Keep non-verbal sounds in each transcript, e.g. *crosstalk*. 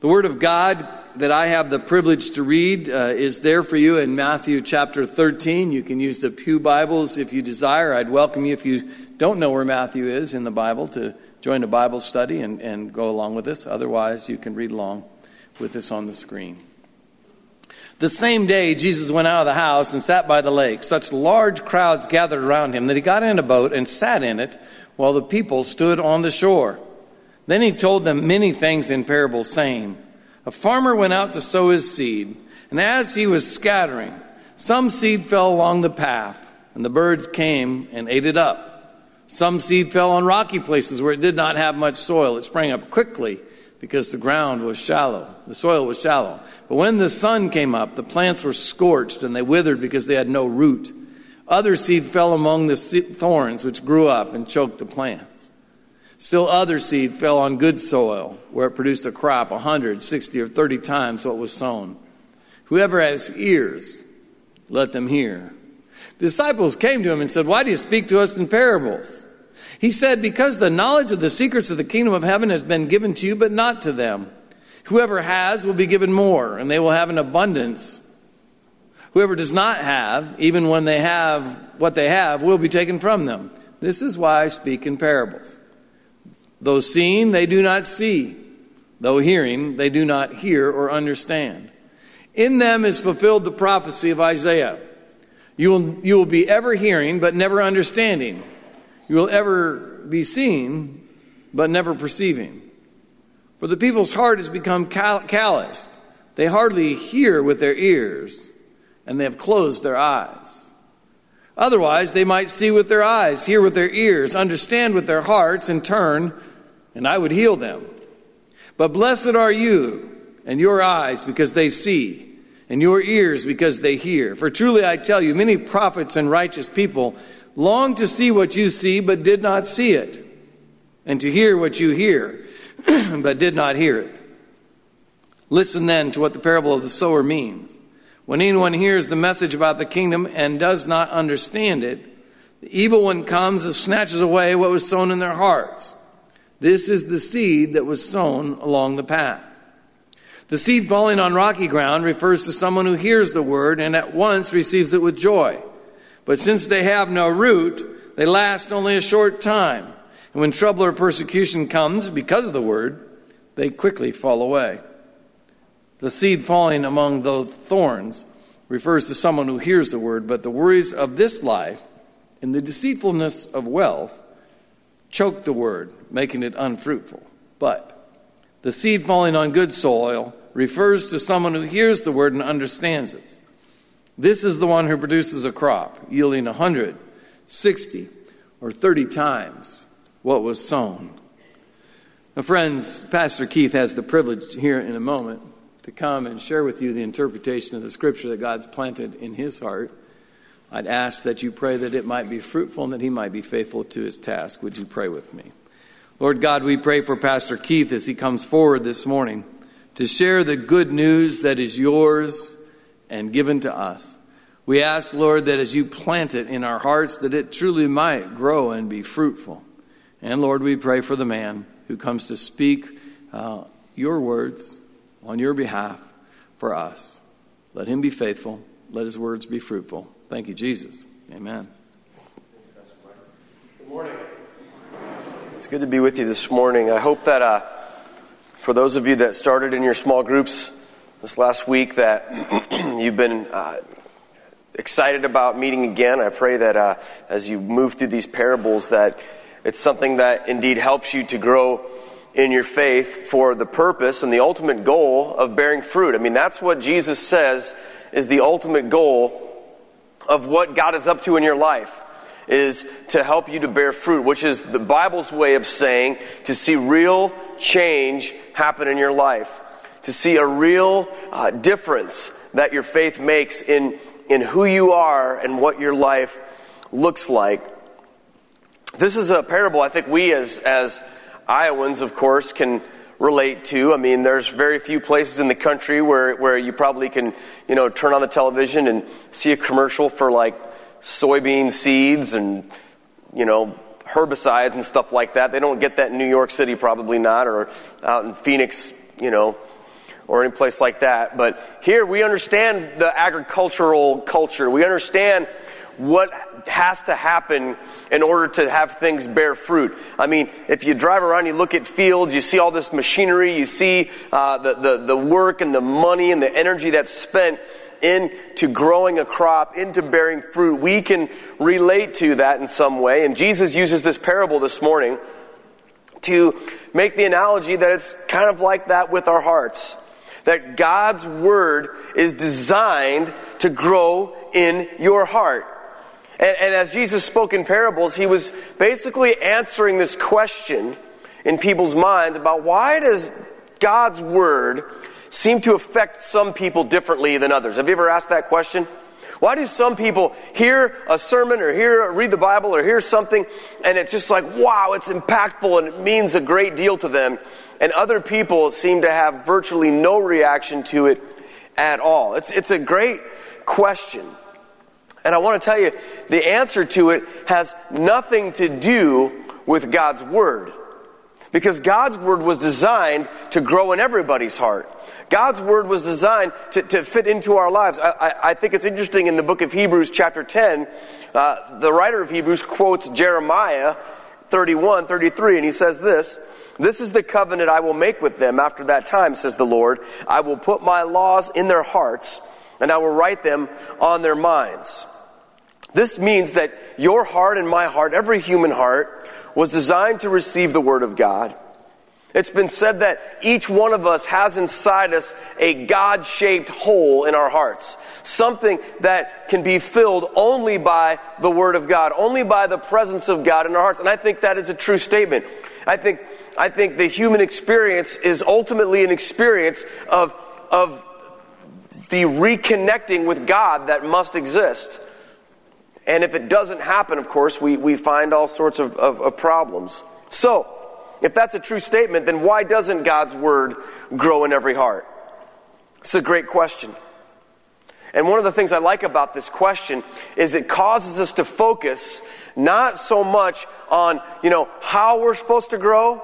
The Word of God that I have the privilege to read uh, is there for you in Matthew chapter 13. You can use the Pew Bibles if you desire. I'd welcome you if you don't know where Matthew is in the Bible to join a Bible study and, and go along with us. Otherwise, you can read along with us on the screen. The same day, Jesus went out of the house and sat by the lake. Such large crowds gathered around him that he got in a boat and sat in it while the people stood on the shore. Then he told them many things in parables, saying, A farmer went out to sow his seed, and as he was scattering, some seed fell along the path, and the birds came and ate it up. Some seed fell on rocky places where it did not have much soil. It sprang up quickly because the ground was shallow, the soil was shallow. But when the sun came up, the plants were scorched and they withered because they had no root. Other seed fell among the thorns, which grew up and choked the plant. Still other seed fell on good soil, where it produced a crop a hundred, sixty, or thirty times what was sown. Whoever has ears, let them hear. The disciples came to him and said, Why do you speak to us in parables? He said, Because the knowledge of the secrets of the kingdom of heaven has been given to you, but not to them. Whoever has will be given more, and they will have an abundance. Whoever does not have, even when they have what they have, will be taken from them. This is why I speak in parables. Though seeing, they do not see. Though hearing, they do not hear or understand. In them is fulfilled the prophecy of Isaiah. You will, you will be ever hearing, but never understanding. You will ever be seeing, but never perceiving. For the people's heart has become cal- calloused. They hardly hear with their ears, and they have closed their eyes. Otherwise, they might see with their eyes, hear with their ears, understand with their hearts, and turn and I would heal them. But blessed are you and your eyes because they see, and your ears because they hear. For truly I tell you, many prophets and righteous people long to see what you see, but did not see it, and to hear what you hear, *clears throat* but did not hear it. Listen then to what the parable of the sower means. When anyone hears the message about the kingdom and does not understand it, the evil one comes and snatches away what was sown in their hearts. This is the seed that was sown along the path. The seed falling on rocky ground refers to someone who hears the word and at once receives it with joy. But since they have no root, they last only a short time. And when trouble or persecution comes because of the word, they quickly fall away. The seed falling among the thorns refers to someone who hears the word, but the worries of this life and the deceitfulness of wealth choke the word, making it unfruitful. But the seed falling on good soil refers to someone who hears the word and understands it. This is the one who produces a crop yielding a hundred, sixty, or 30 times what was sown. Now, friends, Pastor Keith has the privilege here in a moment to come and share with you the interpretation of the scripture that God's planted in his heart. I'd ask that you pray that it might be fruitful and that he might be faithful to his task. Would you pray with me? Lord God, we pray for Pastor Keith as he comes forward this morning to share the good news that is yours and given to us. We ask, Lord, that as you plant it in our hearts, that it truly might grow and be fruitful. And Lord, we pray for the man who comes to speak uh, your words on your behalf for us. Let him be faithful. Let his words be fruitful. Thank you, Jesus. Amen. Good morning. It's good to be with you this morning. I hope that uh, for those of you that started in your small groups this last week, that *clears throat* you've been uh, excited about meeting again. I pray that uh, as you move through these parables, that it's something that indeed helps you to grow in your faith for the purpose and the ultimate goal of bearing fruit. I mean, that's what Jesus says is the ultimate goal of what God is up to in your life is to help you to bear fruit, which is the Bible's way of saying to see real change happen in your life, to see a real uh, difference that your faith makes in, in who you are and what your life looks like. This is a parable I think we as, as Iowans, of course, can relate to. I mean, there's very few places in the country where, where you probably can, you know, turn on the television and see a commercial for like soybean seeds and, you know, herbicides and stuff like that. They don't get that in New York City, probably not, or out in Phoenix, you know. or any place like that. But here we understand the agricultural culture. We understand what has to happen in order to have things bear fruit. I mean, if you drive around, you look at fields, you see all this machinery, you see uh, the, the, the work and the money and the energy that's spent into growing a crop, into bearing fruit. We can relate to that in some way. And Jesus uses this parable this morning to make the analogy that it's kind of like that with our hearts. That God's Word is designed to grow in your heart. And, and as Jesus spoke in parables, he was basically answering this question in people's minds about why does God's word seem to affect some people differently than others? Have you ever asked that question? Why do some people hear a sermon or hear read the Bible or hear something and it's just like, wow, it's impactful and it means a great deal to them, and other people seem to have virtually no reaction to it at all? It's, it's a great question. And I want to tell you, the answer to it has nothing to do with God's Word. Because God's Word was designed to grow in everybody's heart. God's Word was designed to, to fit into our lives. I, I, I, think it's interesting in the book of Hebrews, chapter 10, uh, the writer of Hebrews quotes Jeremiah 31, 33, and he says this This is the covenant I will make with them after that time, says the Lord. I will put my laws in their hearts, and I will write them on their minds. This means that your heart and my heart, every human heart, was designed to receive the Word of God. It's been said that each one of us has inside us a God shaped hole in our hearts. Something that can be filled only by the Word of God, only by the presence of God in our hearts. And I think that is a true statement. I think, I think the human experience is ultimately an experience of, of the reconnecting with God that must exist. And if it doesn't happen, of course, we, we find all sorts of, of, of problems. So, if that's a true statement, then why doesn't God's word grow in every heart? It's a great question. And one of the things I like about this question is it causes us to focus not so much on, you know, how we're supposed to grow,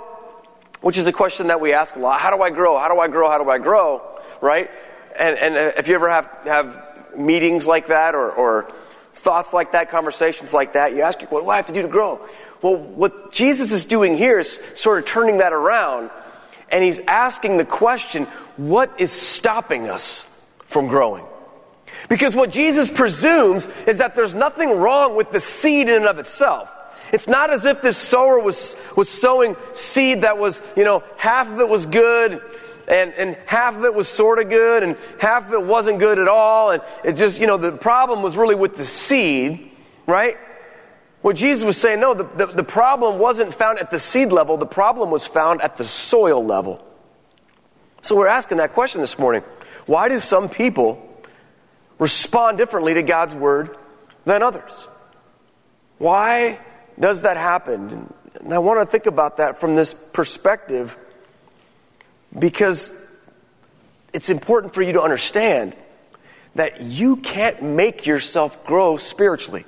which is a question that we ask a lot. How do I grow? How do I grow? How do I grow? Right? And, and uh, if you ever have, have meetings like that or, or thoughts like that, conversations like that, you ask, what do I have to do to grow? Well, what Jesus is doing here is sort of turning that around, and he's asking the question, what is stopping us from growing? Because what Jesus presumes is that there's nothing wrong with the seed in and of itself. It's not as if this sower was, was sowing seed that was, you know, half of it was good and, and half of it was sort of good, and half of it wasn't good at all. And it just, you know, the problem was really with the seed, right? What Jesus was saying, no, the, the, the problem wasn't found at the seed level, the problem was found at the soil level. So we're asking that question this morning. Why do some people respond differently to God's word than others? Why does that happen? And I want to think about that from this perspective because it's important for you to understand that you can't make yourself grow spiritually.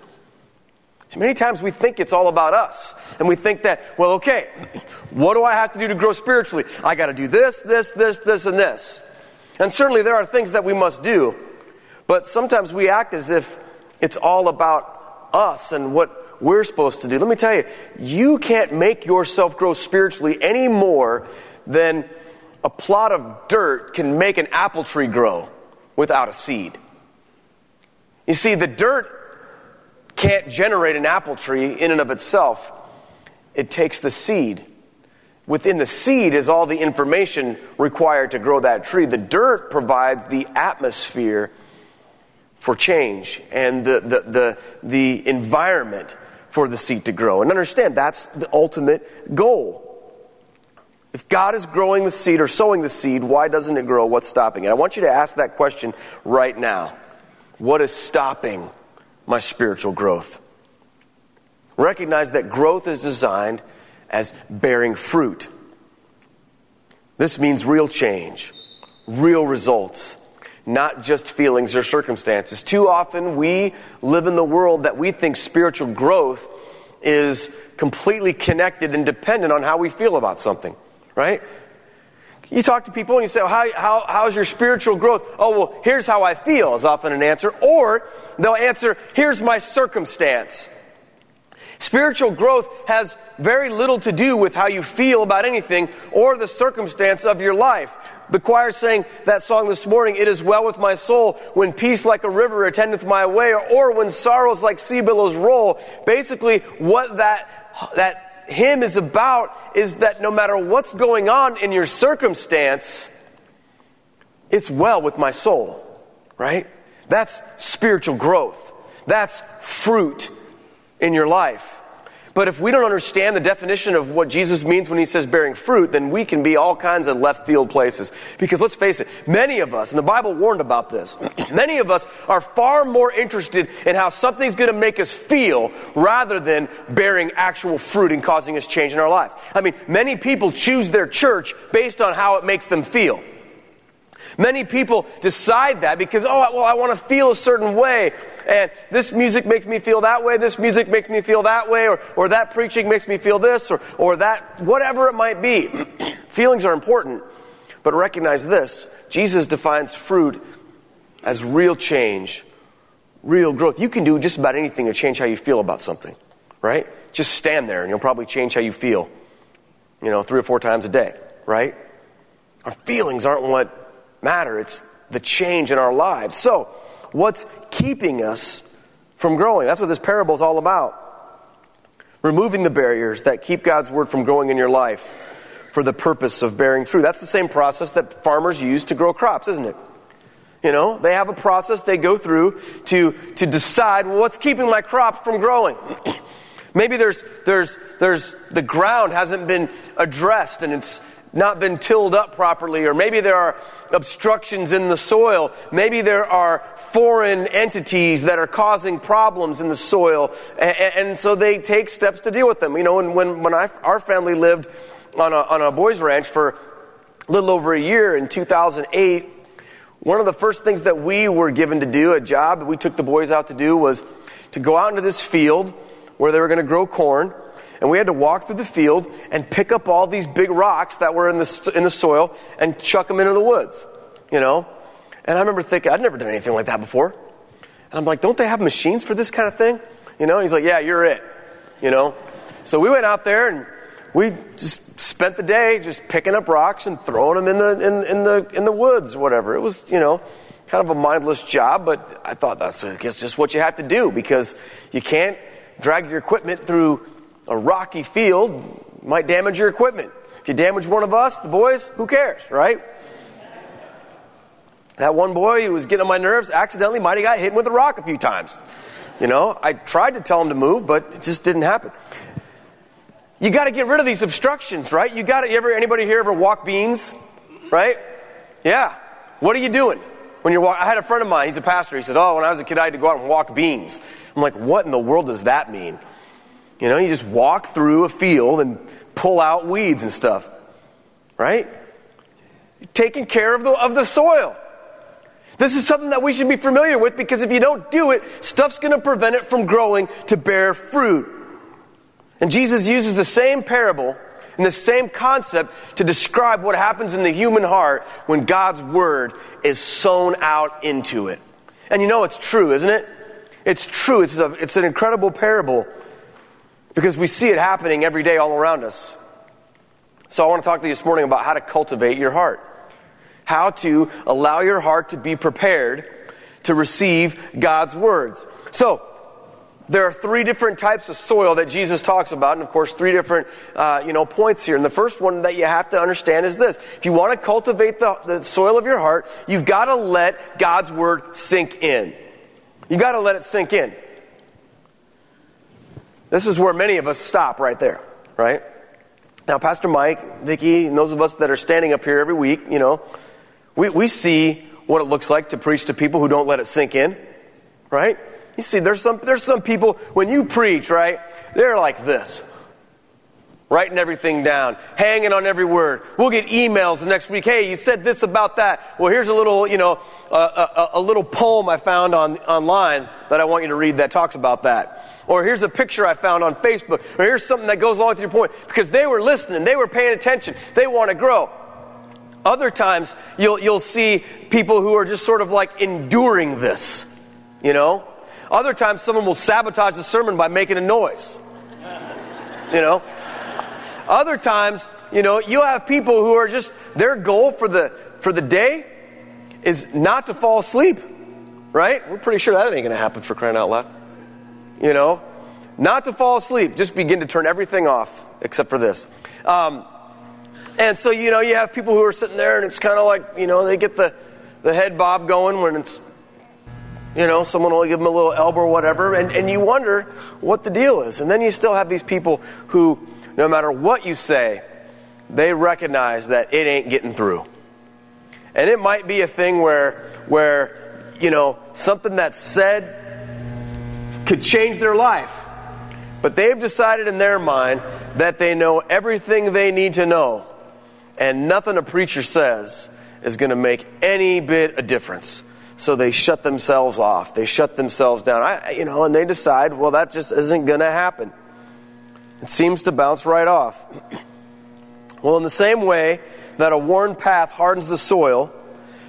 So many times we think it's all about us. And we think that, well, okay, *clears throat* what do I have to do to grow spiritually? I got to do this, this, this, this, and this. And certainly there are things that we must do. But sometimes we act as if it's all about us and what we're supposed to do. Let me tell you, you can't make yourself grow spiritually any more than a plot of dirt can make an apple tree grow without a seed. You see, the dirt can't generate an apple tree in and of itself. It takes the seed. Within the seed is all the information required to grow that tree. The dirt provides the atmosphere for change and the, the, the, the environment for the seed to grow. And understand, that's the ultimate goal. If God is growing the seed or sowing the seed, why doesn't it grow? What's stopping it? I want you to ask that question right now. What is stopping my spiritual growth? Recognize that growth is designed as bearing fruit. This means real change, real results, not just feelings or circumstances. Too often we live in the world that we think spiritual growth is completely connected and dependent on how we feel about something right? You talk to people and you say, well, how, how, how's your spiritual growth? Oh, well, here's how I feel is often an answer. Or they'll answer, here's my circumstance. Spiritual growth has very little to do with how you feel about anything or the circumstance of your life. The choir sang that song this morning, It is well with my soul, when peace like a river attendeth my way, or when sorrows like sea billows roll. Basically, what that, that hymn is about is that no matter what's going on in your circumstance, it's well with my soul, right? That's spiritual growth. That's fruit in your life. But if we don't understand the definition of what Jesus means when he says bearing fruit, then we can be all kinds of left field places. Because let's face it, many of us, and the Bible warned about this, *clears throat* many of us are far more interested in how something's going to make us feel rather than bearing actual fruit and causing us change in our life. I mean, many people choose their church based on how it makes them feel. Many people decide that because, oh, well, I want to feel a certain way. And this music makes me feel that way. This music makes me feel that way. Or, or that preaching makes me feel this. Or, or that, whatever it might be. *clears throat* Feelings are important. But recognize this Jesus defines fruit as real change, real growth. You can do just about anything to change how you feel about something, right? Just stand there and you'll probably change how you feel, you know, three or four times a day, right? Our feelings aren't what matter. It's the change in our lives. So, what's keeping us from growing? That's what this parable is all about. Removing the barriers that keep God's word from growing in your life for the purpose of bearing fruit. That's the same process that farmers use to grow crops, isn't it? You know, they have a process they go through to, to decide well, what's keeping my crop from growing. *clears throat* Maybe there's, there's, there's, the ground hasn't been addressed and it's, not been tilled up properly, or maybe there are obstructions in the soil. Maybe there are foreign entities that are causing problems in the soil, and, and so they take steps to deal with them. You know, when, when, when I, our family lived on a, on a boys' ranch for a little over a year in 2008, one of the first things that we were given to do, a job that we took the boys out to do, was to go out into this field where they were going to grow corn and we had to walk through the field and pick up all these big rocks that were in the, in the soil and chuck them into the woods, you know? And I remember thinking, I'd never done anything like that before. And I'm like, don't they have machines for this kind of thing? You know? He's like, yeah, you're it, you know? So we went out there and we just spent the day just picking up rocks and throwing them in the, in, in the, in the woods whatever. It was, you know, kind of a mindless job, but I thought that's, I guess, just what you have to do because you can't drag your equipment through a rocky field might damage your equipment. If you damage one of us, the boys, who cares, right? That one boy who was getting on my nerves accidentally might have got hit with a rock a few times. You know, I tried to tell him to move, but it just didn't happen. You got to get rid of these obstructions, right? You got to. Ever anybody here ever walk beans, right? Yeah. What are you doing when you're walking? I had a friend of mine. He's a pastor. He said, "Oh, when I was a kid, I had to go out and walk beans." I'm like, "What in the world does that mean?" You know, you just walk through a field and pull out weeds and stuff. Right? taking care of the, of the soil. This is something that we should be familiar with because if you don't do it, stuff's going to prevent it from growing to bear fruit. And Jesus uses the same parable and the same concept to describe what happens in the human heart when God's word is sown out into it. And you know it's true, isn't it? It's true. It's, a, it's an incredible parable because we see it happening every day all around us. So I want to talk to you this morning about how to cultivate your heart. How to allow your heart to be prepared to receive God's words. So, there are three different types of soil that Jesus talks about, and of course, three different, uh, you know, points here. And the first one that you have to understand is this: if you want to cultivate the, the soil of your heart, you've got to let God's word sink in. You got to let it sink in. This is where many of us stop right there, right? Now, Pastor Mike, Vicki, and those of us that are standing up here every week, you know, we, we see what it looks like to preach to people who don't let it sink in, right? You see, there's some, there's some people, when you preach, right, they're like this writing everything down, hanging on every word. We'll get emails the next week. Hey, you said this about that. Well, here's a little, you know, a, a, a, little poem I found on online that I want you to read that talks about that. Or here's a picture I found on Facebook. Or here's something that goes along with your point because they were listening, they were paying attention, they want to grow. Other times, you'll, you'll see people who are just sort of like enduring this, you know? Other times, someone will sabotage the sermon by making a noise, you know? Other times, you know, you'll have people who are just, their goal for the, for the day is not to fall asleep, right? We're pretty sure that ain't going to happen for crying out loud. You know, not to fall asleep, just begin to turn everything off except for this. Um, and so, you know, you have people who are sitting there and it's kind of like, you know, they get the, the head bob going when it's, you know, someone will give them a little elbow or whatever, and, and you wonder what the deal is. And then you still have these people who, no matter what you say, they recognize that it ain't getting through. And it might be a thing where, where, you know, something that's said could change their life. But they've decided in their mind that they know everything they need to know. And nothing a preacher says is going to make any bit of difference. So they shut themselves off. They shut themselves down. I, you know, and they decide, well, that just isn't going to happen. It seems to bounce right off. Well, in the same way that a worn path hardens the soil,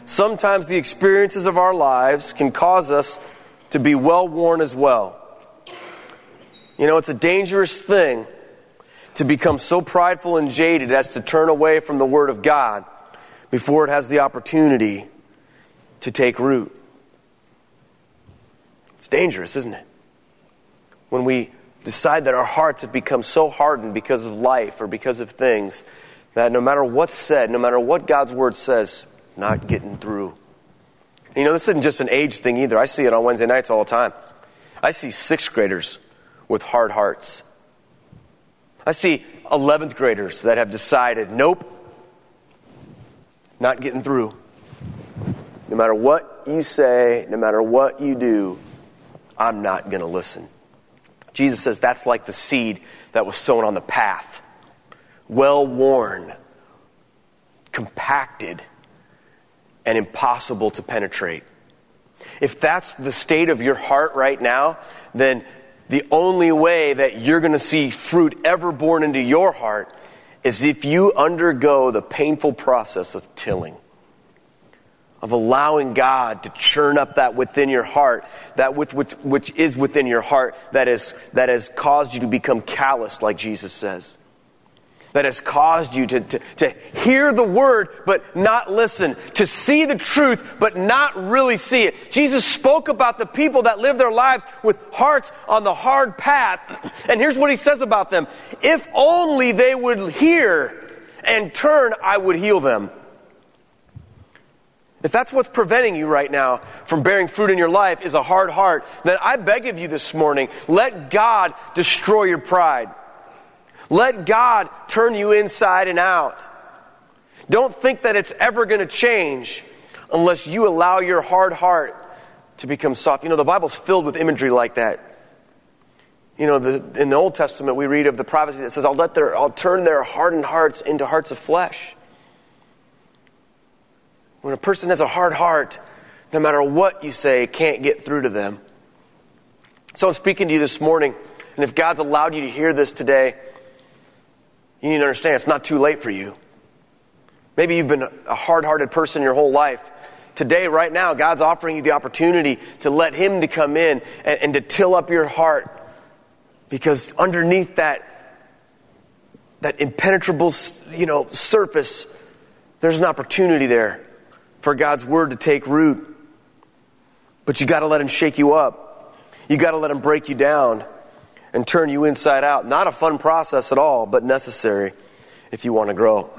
sometimes the experiences of our lives can cause us to be well worn as well. You know, it's a dangerous thing to become so prideful and jaded as to turn away from the Word of God before it has the opportunity to take root. It's dangerous, isn't it? When we decide that our hearts have become so hardened because of life or because of things that no matter what's said, no matter what God's Word says, not getting through. You know, this isn't just an age thing either. I see it on Wednesday nights all the time. I see sixth graders with hard hearts. I see 11th graders that have decided, nope, not getting through. No matter what you say, no matter what you do, I'm not going to listen. Jesus says that's like the seed that was sown on the path, well worn, compacted, and impossible to penetrate. If that's the state of your heart right now, then the only way that you're going to see fruit ever born into your heart is if you undergo the painful process of tilling, of allowing God to churn up that within your heart, that with, which, which is within your heart that, is, that has caused you to become callous, like Jesus says that has caused you to, to, to, hear the word but not listen, to see the truth but not really see it. Jesus spoke about the people that live their lives with hearts on the hard path. And here's what he says about them If only they would hear and turn, I would heal them. If that's what's preventing you right now from bearing fruit in your life is a hard heart, then I beg of you this morning, let God destroy your pride. Let God turn you inside and out. Don't think that it's ever going to change unless you allow your hard heart to become soft. You know, the Bible's filled with imagery like that. You know, the, in the Old Testament, we read of the prophecy that says, I'll, let their, I'll turn their hardened hearts into hearts of flesh. When a person has a hard heart, no matter what you say, can't get through to them. So I'm speaking to you this morning, and if God's allowed you to hear this today, you need to understand it's not too late for you. Maybe you've been a hard hearted person your whole life. Today, right now, God's offering you the opportunity to let Him to come in and, and to till up your heart. Because underneath that, that impenetrable you know, surface, there's an opportunity there for God's Word to take root. But you got to let Him shake you up. You got to let Him break you down and turn you inside out. Not a fun process at all, but necessary if you want to grow.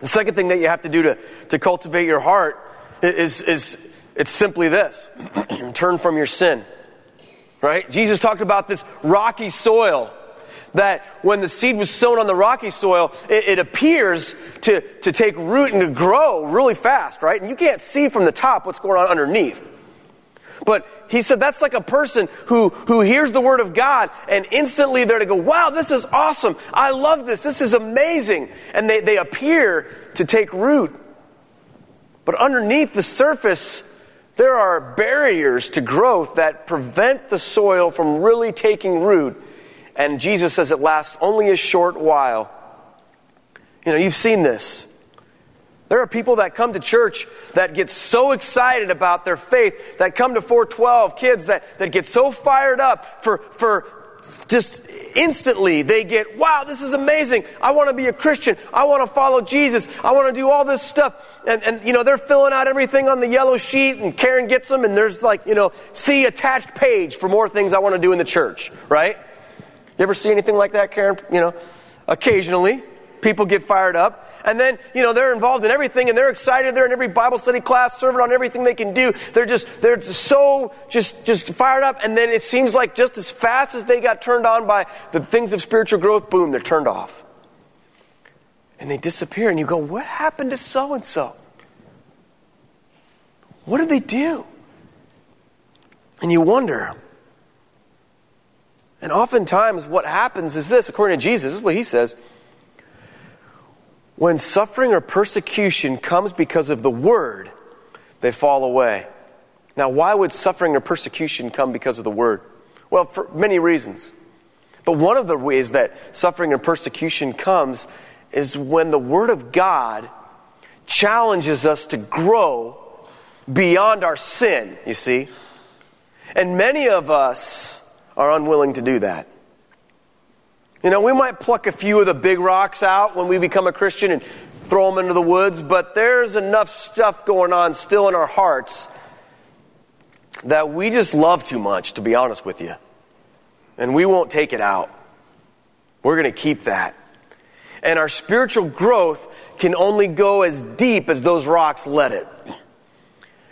The second thing that you have to do to, to cultivate your heart is, is it's simply this *clears throat* turn from your sin. Right? Jesus talked about this rocky soil. That when the seed was sown on the rocky soil, it, it appears to, to take root and to grow really fast, right? And you can't see from the top what's going on underneath. But he said that's like a person who, who hears the word of God and instantly they're to go, wow, this is awesome. I love this. This is amazing. And they, they appear to take root. But underneath the surface, there are barriers to growth that prevent the soil from really taking root. And Jesus says it lasts only a short while. You know, you've seen this. There are people that come to church that get so excited about their faith, that come to 412, kids that, that get so fired up for, for just instantly they get, wow, this is amazing. I want to be a Christian. I want to follow Jesus. I want to do all this stuff. And, and, you know, they're filling out everything on the yellow sheet and Karen gets them and there's like, you know, see attached page for more things I want to do in the church, right? You ever see anything like that, Karen? You know, occasionally people get fired up. And then, you know, they're involved in everything and they're excited. They're in every Bible study class, serving on everything they can do. They're just, they're just so, just, just fired up. And then it seems like just as fast as they got turned on by the things of spiritual growth, boom, they're turned off. And they disappear. And you go, what happened to so and so? What did they do? And you wonder. And oftentimes, what happens is this, according to Jesus, this is what he says. When suffering or persecution comes because of the word, they fall away. Now, why would suffering or persecution come because of the word? Well, for many reasons. But one of the ways that suffering and persecution comes is when the word of God challenges us to grow beyond our sin, you see. And many of us are unwilling to do that. You know, we might pluck a few of the big rocks out when we become a Christian and throw them into the woods, but there's enough stuff going on still in our hearts that we just love too much, to be honest with you. And we won't take it out. We're going to keep that. And our spiritual growth can only go as deep as those rocks let it.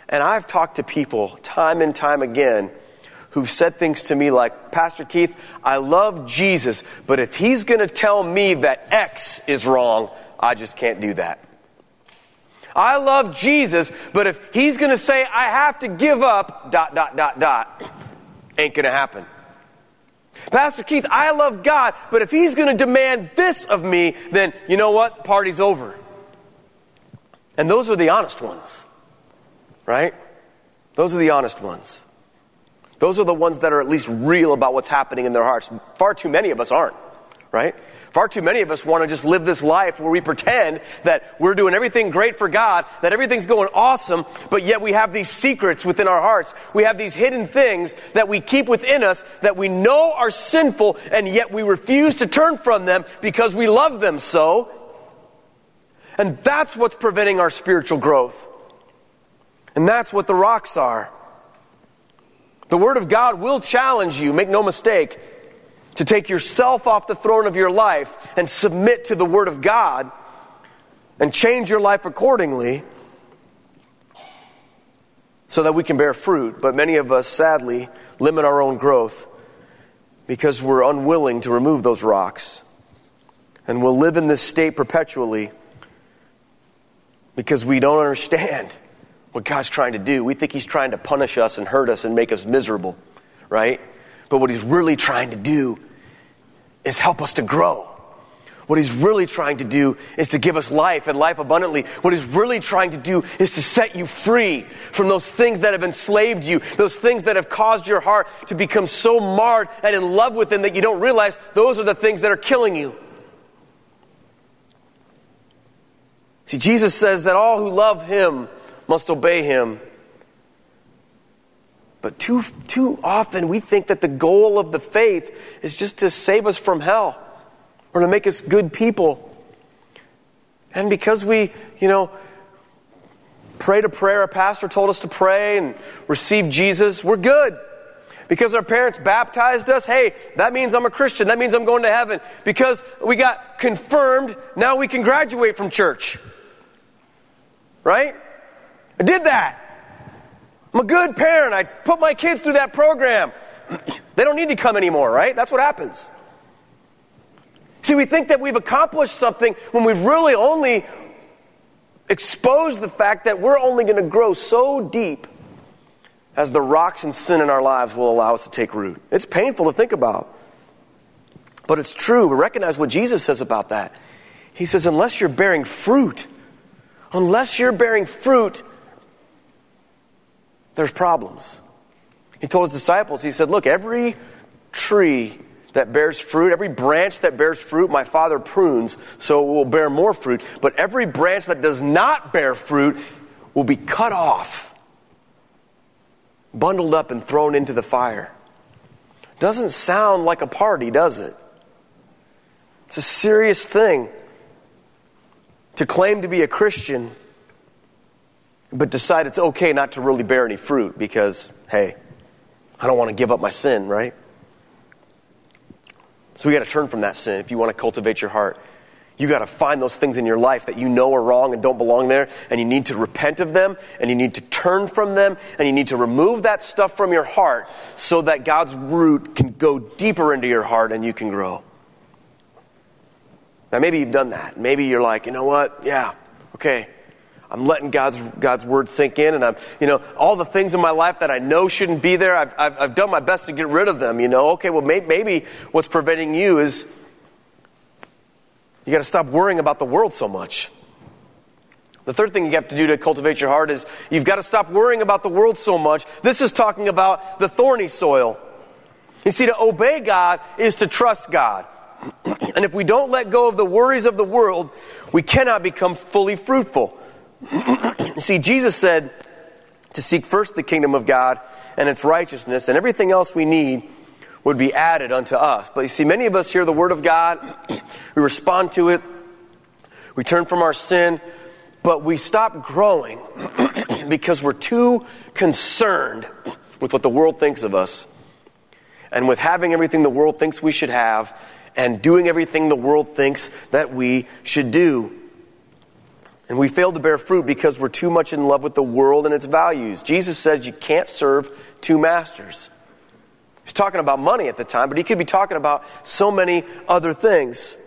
And I've talked to people time and time again who've said things to me like, Pastor Keith, I love Jesus, but if he's going to tell me that X is wrong, I just can't do that. I love Jesus, but if he's going to say I have to give up, dot, dot, dot, dot, ain't going to happen. Pastor Keith, I love God, but if he's going to demand this of me, then you know what? Party's over. And those are the honest ones, right? Those are the honest ones. Those are the ones that are at least real about what's happening in their hearts. Far too many of us aren't, right? Far too many of us want to just live this life where we pretend that we're doing everything great for God, that everything's going awesome, but yet we have these secrets within our hearts. We have these hidden things that we keep within us that we know are sinful, and yet we refuse to turn from them because we love them so. And that's what's preventing our spiritual growth. And that's what the rocks are. The Word of God will challenge you, make no mistake, to take yourself off the throne of your life and submit to the Word of God and change your life accordingly so that we can bear fruit. But many of us, sadly, limit our own growth because we're unwilling to remove those rocks. And we'll live in this state perpetually because we don't understand what God's trying to do. We think He's trying to punish us and hurt us and make us miserable, right? But what He's really trying to do is help us to grow. What He's really trying to do is to give us life and life abundantly. What He's really trying to do is to set you free from those things that have enslaved you, those things that have caused your heart to become so marred and in love with them that you don't realize those are the things that are killing you. See, Jesus says that all who love Him must obey him. But too, too often we think that the goal of the faith is just to save us from hell or to make us good people. And because we, you know, prayed a prayer, a pastor told us to pray and receive Jesus, we're good. Because our parents baptized us, hey, that means I'm a Christian. That means I'm going to heaven. Because we got confirmed, now we can graduate from church. Right? I did that. I'm a good parent. I put my kids through that program. *clears throat* they don't need to come anymore, right? That's what happens. See, we think that we've accomplished something when we've really only exposed the fact that we're only going to grow so deep as the rocks and sin in our lives will allow us to take root. It's painful to think about. But it's true. We recognize what Jesus says about that. He says, unless you're bearing fruit, unless you're bearing fruit, there's problems. He told his disciples, he said, Look, every tree that bears fruit, every branch that bears fruit, my Father prunes so it will bear more fruit. But every branch that does not bear fruit will be cut off, bundled up, and thrown into the fire. Doesn't sound like a party, does it? It's a serious thing to claim to be a Christian, but decide it's okay not to really bear any fruit because, hey, I don't want to give up my sin, right? So we got to turn from that sin if you want to cultivate your heart. You got to find those things in your life that you know are wrong and don't belong there, and you need to repent of them, and you need to turn from them, and you need to remove that stuff from your heart so that God's root can go deeper into your heart and you can grow. Now, maybe you've done that. Maybe you're like, you know what? Yeah, okay. I'm letting God's, God's word sink in, and I'm, you know, all the things in my life that I know shouldn't be there, I've, I've, I've done my best to get rid of them, you know. Okay, well, may, maybe what's preventing you is you got to stop worrying about the world so much. The third thing you have to do to cultivate your heart is you've got to stop worrying about the world so much. This is talking about the thorny soil. You see, to obey God is to trust God. *clears throat* And if we don't let go of the worries of the world, we cannot become fully fruitful. You *clears throat* see, Jesus said to seek first the kingdom of God and its righteousness, and everything else we need would be added unto us. But you see, many of us hear the word of God, *clears throat* we respond to it, we turn from our sin, but we stop growing *clears throat* because we're too concerned with what the world thinks of us and with having everything the world thinks we should have and doing everything the world thinks that we should do. And we fail to bear fruit because we're too much in love with the world and its values. Jesus says you can't serve two masters. He's talking about money at the time, but he could be talking about so many other things.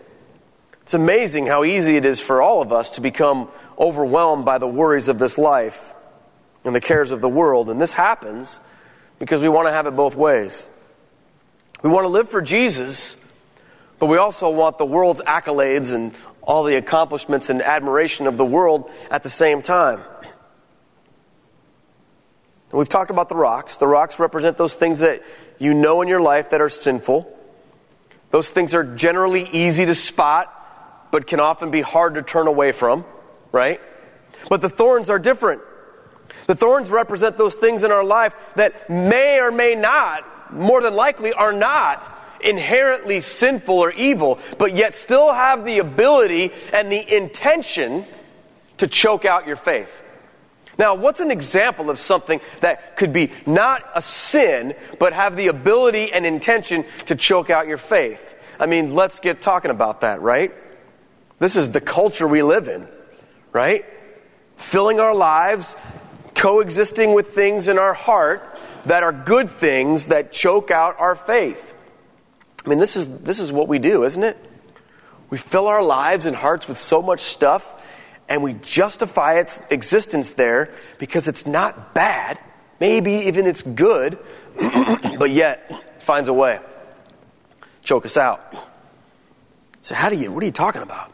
It's amazing how easy it is for all of us to become overwhelmed by the worries of this life and the cares of the world. And this happens because we want to have it both ways. We want to live for Jesus, but we also want the world's accolades and all the accomplishments and admiration of the world at the same time. And we've talked about the rocks. The rocks represent those things that you know in your life that are sinful. Those things are generally easy to spot, but can often be hard to turn away from, right? But the thorns are different. The thorns represent those things in our life that may or may not, more than likely, are not inherently sinful or evil, but yet still have the ability and the intention to choke out your faith. Now, what's an example of something that could be not a sin, but have the ability and intention to choke out your faith? I mean, let's get talking about that, right? This is the culture we live in, right? Filling our lives, coexisting with things in our heart that are good things that choke out our faith. I mean, this is, this is what we do, isn't it? We fill our lives and hearts with so much stuff, and we justify its existence there because it's not bad. Maybe even it's good, *clears throat* but yet finds a way. Choke us out. So, how do you, what are you talking about?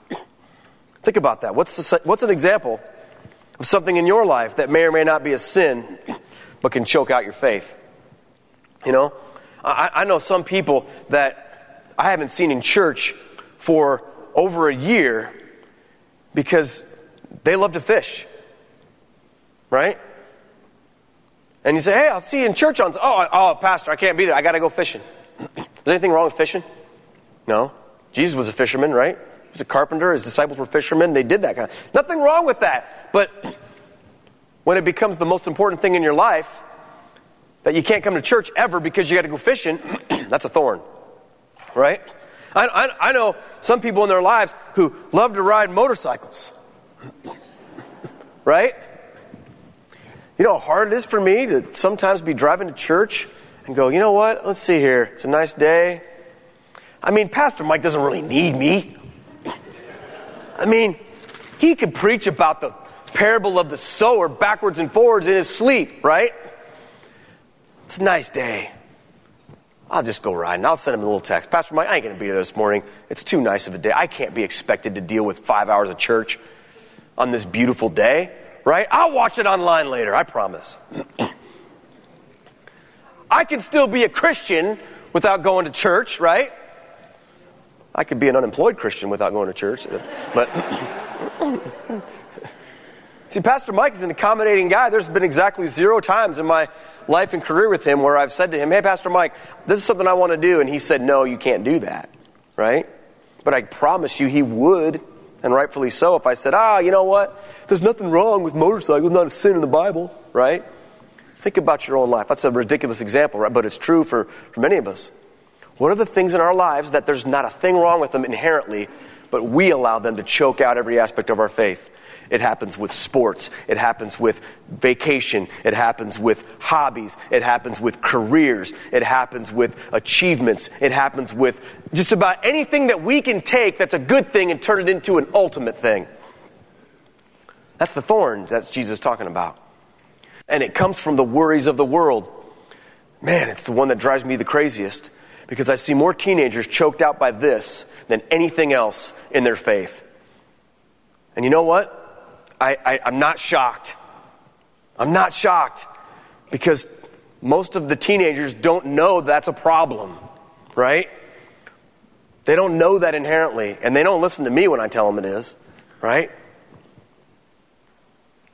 Think about that. What's, the, what's an example of something in your life that may or may not be a sin, but can choke out your faith? You know? I, I know some people that I haven't seen in church for over a year because they love to fish. Right? And you say, hey, I'll see you in church on. Oh, oh, Pastor, I can't be there. I got to go fishing. *clears throat* Is there anything wrong with fishing? No. Jesus was a fisherman, right? He was a carpenter. His disciples were fishermen. They did that kind of. Nothing wrong with that. But *clears throat* when it becomes the most important thing in your life, that you can't come to church ever because you got to go fishing, *clears throat* that's a thorn, right? I, I, I, know some people in their lives who love to ride motorcycles, *clears throat* right? You know how hard it is for me to sometimes be driving to church and go, you know what? Let's see here. It's a nice day. I mean, Pastor Mike doesn't really need me. *clears throat* I mean, he could preach about the parable of the sower backwards and forwards in his sleep, right? It's a nice day. I'll just go riding. I'll send him a little text. Pastor Mike, I ain't going to be there this morning. It's too nice of a day. I can't be expected to deal with five hours of church on this beautiful day, right? I'll watch it online later, I promise. *clears throat* I can still be a Christian without going to church, right? I could be an unemployed Christian without going to church. But *clears throat* see, Pastor Mike is an accommodating guy. There's been exactly zero times in my life and career with him where I've said to him, Hey, Pastor Mike, this is something I want to do. And he said, No, you can't do that. Right? But I promise you he would, and rightfully so, if I said, Ah, you know what? There's nothing wrong with motorcycles, not a sin in the Bible. Right? Think about your own life. That's a ridiculous example, right? But it's true for, for many of us. What are the things in our lives that there's not a thing wrong with them inherently, but we allow them to choke out every aspect of our faith? It happens with sports. It happens with vacation. It happens with hobbies. It happens with careers. It happens with achievements. It happens with just about anything that we can take that's a good thing and turn it into an ultimate thing. That's the thorns that's Jesus talking about. And it comes from the worries of the world. Man, it's the one that drives me the craziest because I see more teenagers choked out by this than anything else in their faith. And you know what? I, I, I'm not shocked. I'm not shocked because most of the teenagers don't know that's a problem, right? They don't know that inherently, and they don't listen to me when I tell them it is, right?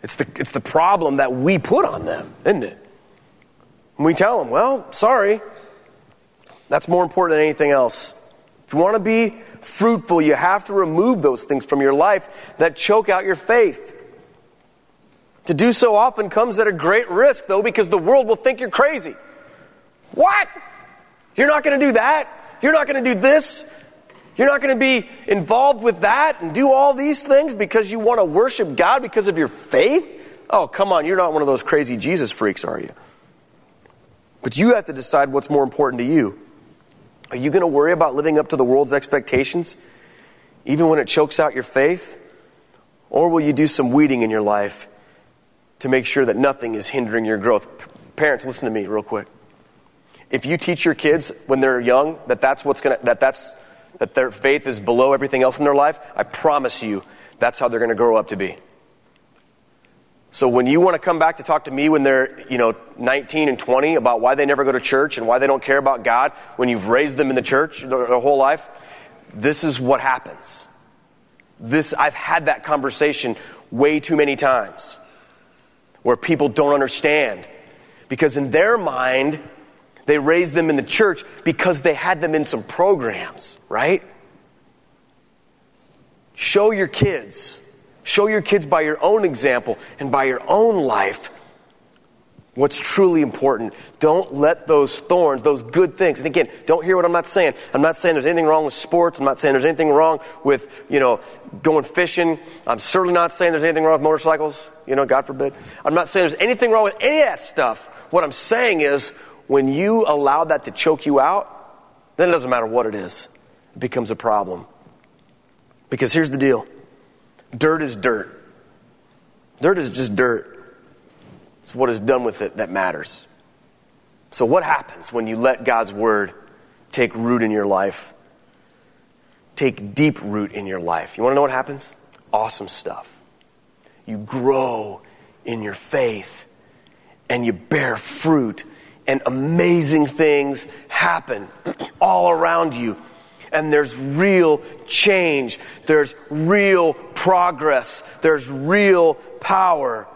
It's the, it's the problem that we put on them, isn't it? And we tell them, well, sorry, that's more important than anything else. If you want to be fruitful, you have to remove those things from your life that choke out your faith. To do so often comes at a great risk, though, because the world will think you're crazy. What? You're not going to do that? You're not going to do this? You're not going to be involved with that and do all these things because you want to worship God because of your faith? Oh, come on, you're not one of those crazy Jesus freaks, are you? But you have to decide what's more important to you. Are you going to worry about living up to the world's expectations, even when it chokes out your faith? Or will you do some weeding in your life to make sure that nothing is hindering your growth? Parents, listen to me real quick. If you teach your kids when they're young that that's what's going to, that that's, that their faith is below everything else in their life, I promise you that's how they're going to grow up to be. So when you want to come back to talk to me when they're, you know, 19 and 20 about why they never go to church and why they don't care about God when you've raised them in the church their, whole life, this is what happens. This I've had that conversation way too many times where people don't understand because in their mind they raised them in the church because they had them in some programs, right? Show your kids Show your kids by your own example and by your own life what's truly important. Don't let those thorns, those good things, and again, don't hear what I'm not saying. I'm not saying there's anything wrong with sports. I'm not saying there's anything wrong with, you know, going fishing. I'm certainly not saying there's anything wrong with motorcycles, you know, God forbid. I'm not saying there's anything wrong with any of that stuff. What I'm saying is when you allow that to choke you out, then it doesn't matter what it is, it becomes a problem. Because here's the deal Dirt is dirt. Dirt is just dirt. It's what is done with it that matters. So, what happens when you let God's word take root in your life? Take deep root in your life. You want to know what happens? Awesome stuff. You grow in your faith and you bear fruit, and amazing things happen *clears throat* all around you and there's real change. There's real progress. There's real power.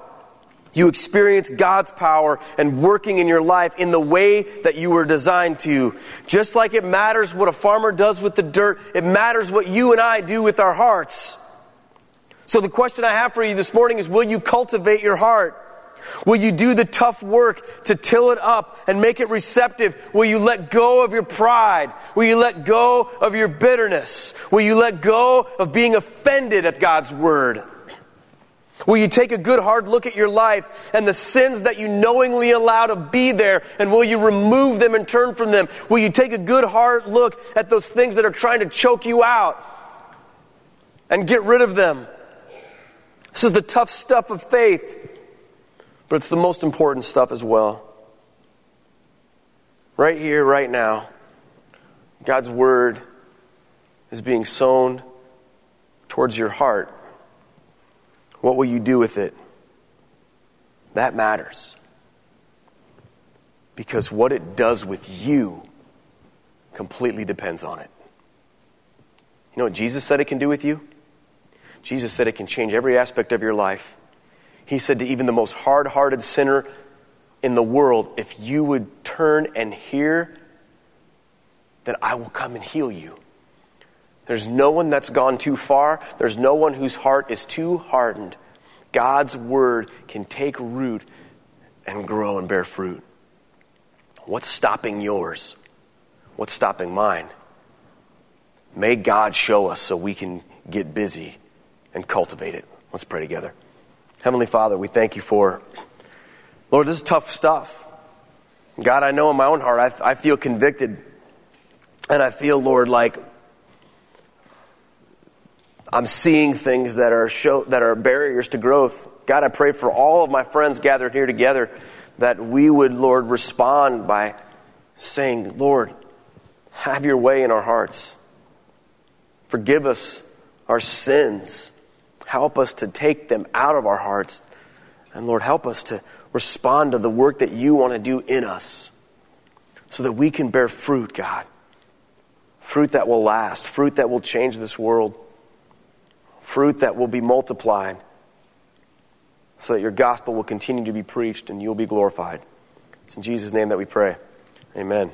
You experience God's power and working in your life in the way that you were designed to. Just like it matters what a farmer does with the dirt, it matters what you and I do with our hearts. So the question I have for you this morning is will you cultivate your heart? Will you do the tough work to till it up and make it receptive? Will you let go of your pride? Will you let go of your bitterness? Will you let go of being offended at God's word? Will you take a good hard look at your life and the sins that you knowingly allow to be there and will you remove them and turn from them? Will you take a good hard look at those things that are trying to choke you out and get rid of them? This is the tough stuff of faith. But it's the most important stuff as well. Right here, right now, God's Word is being sown towards your heart. What will you do with it? That matters. Because what it does with you completely depends on it. You know what Jesus said it can do with you? Jesus said it can change every aspect of your life. He said to even the most hard hearted sinner in the world, if you would turn and hear, then I will come and heal you. There's no one that's gone too far. There's no one whose heart is too hardened. God's word can take root and grow and bear fruit. What's stopping yours? What's stopping mine? May God show us so we can get busy and cultivate it. Let's pray together. Heavenly Father, we thank you for, Lord, this is tough stuff. God, I know in my own heart, I, I feel convicted. And I feel, Lord, like I'm seeing things that are, show, that are barriers to growth. God, I pray for all of my friends gathered here together that we would, Lord, respond by saying, Lord, have your way in our hearts. Forgive us our sins. Help us to take them out of our hearts. And Lord, help us to respond to the work that you want to do in us so that we can bear fruit, God. Fruit that will last, fruit that will change this world, fruit that will be multiplied so that your gospel will continue to be preached and you'll be glorified. It's in Jesus' name that we pray. Amen.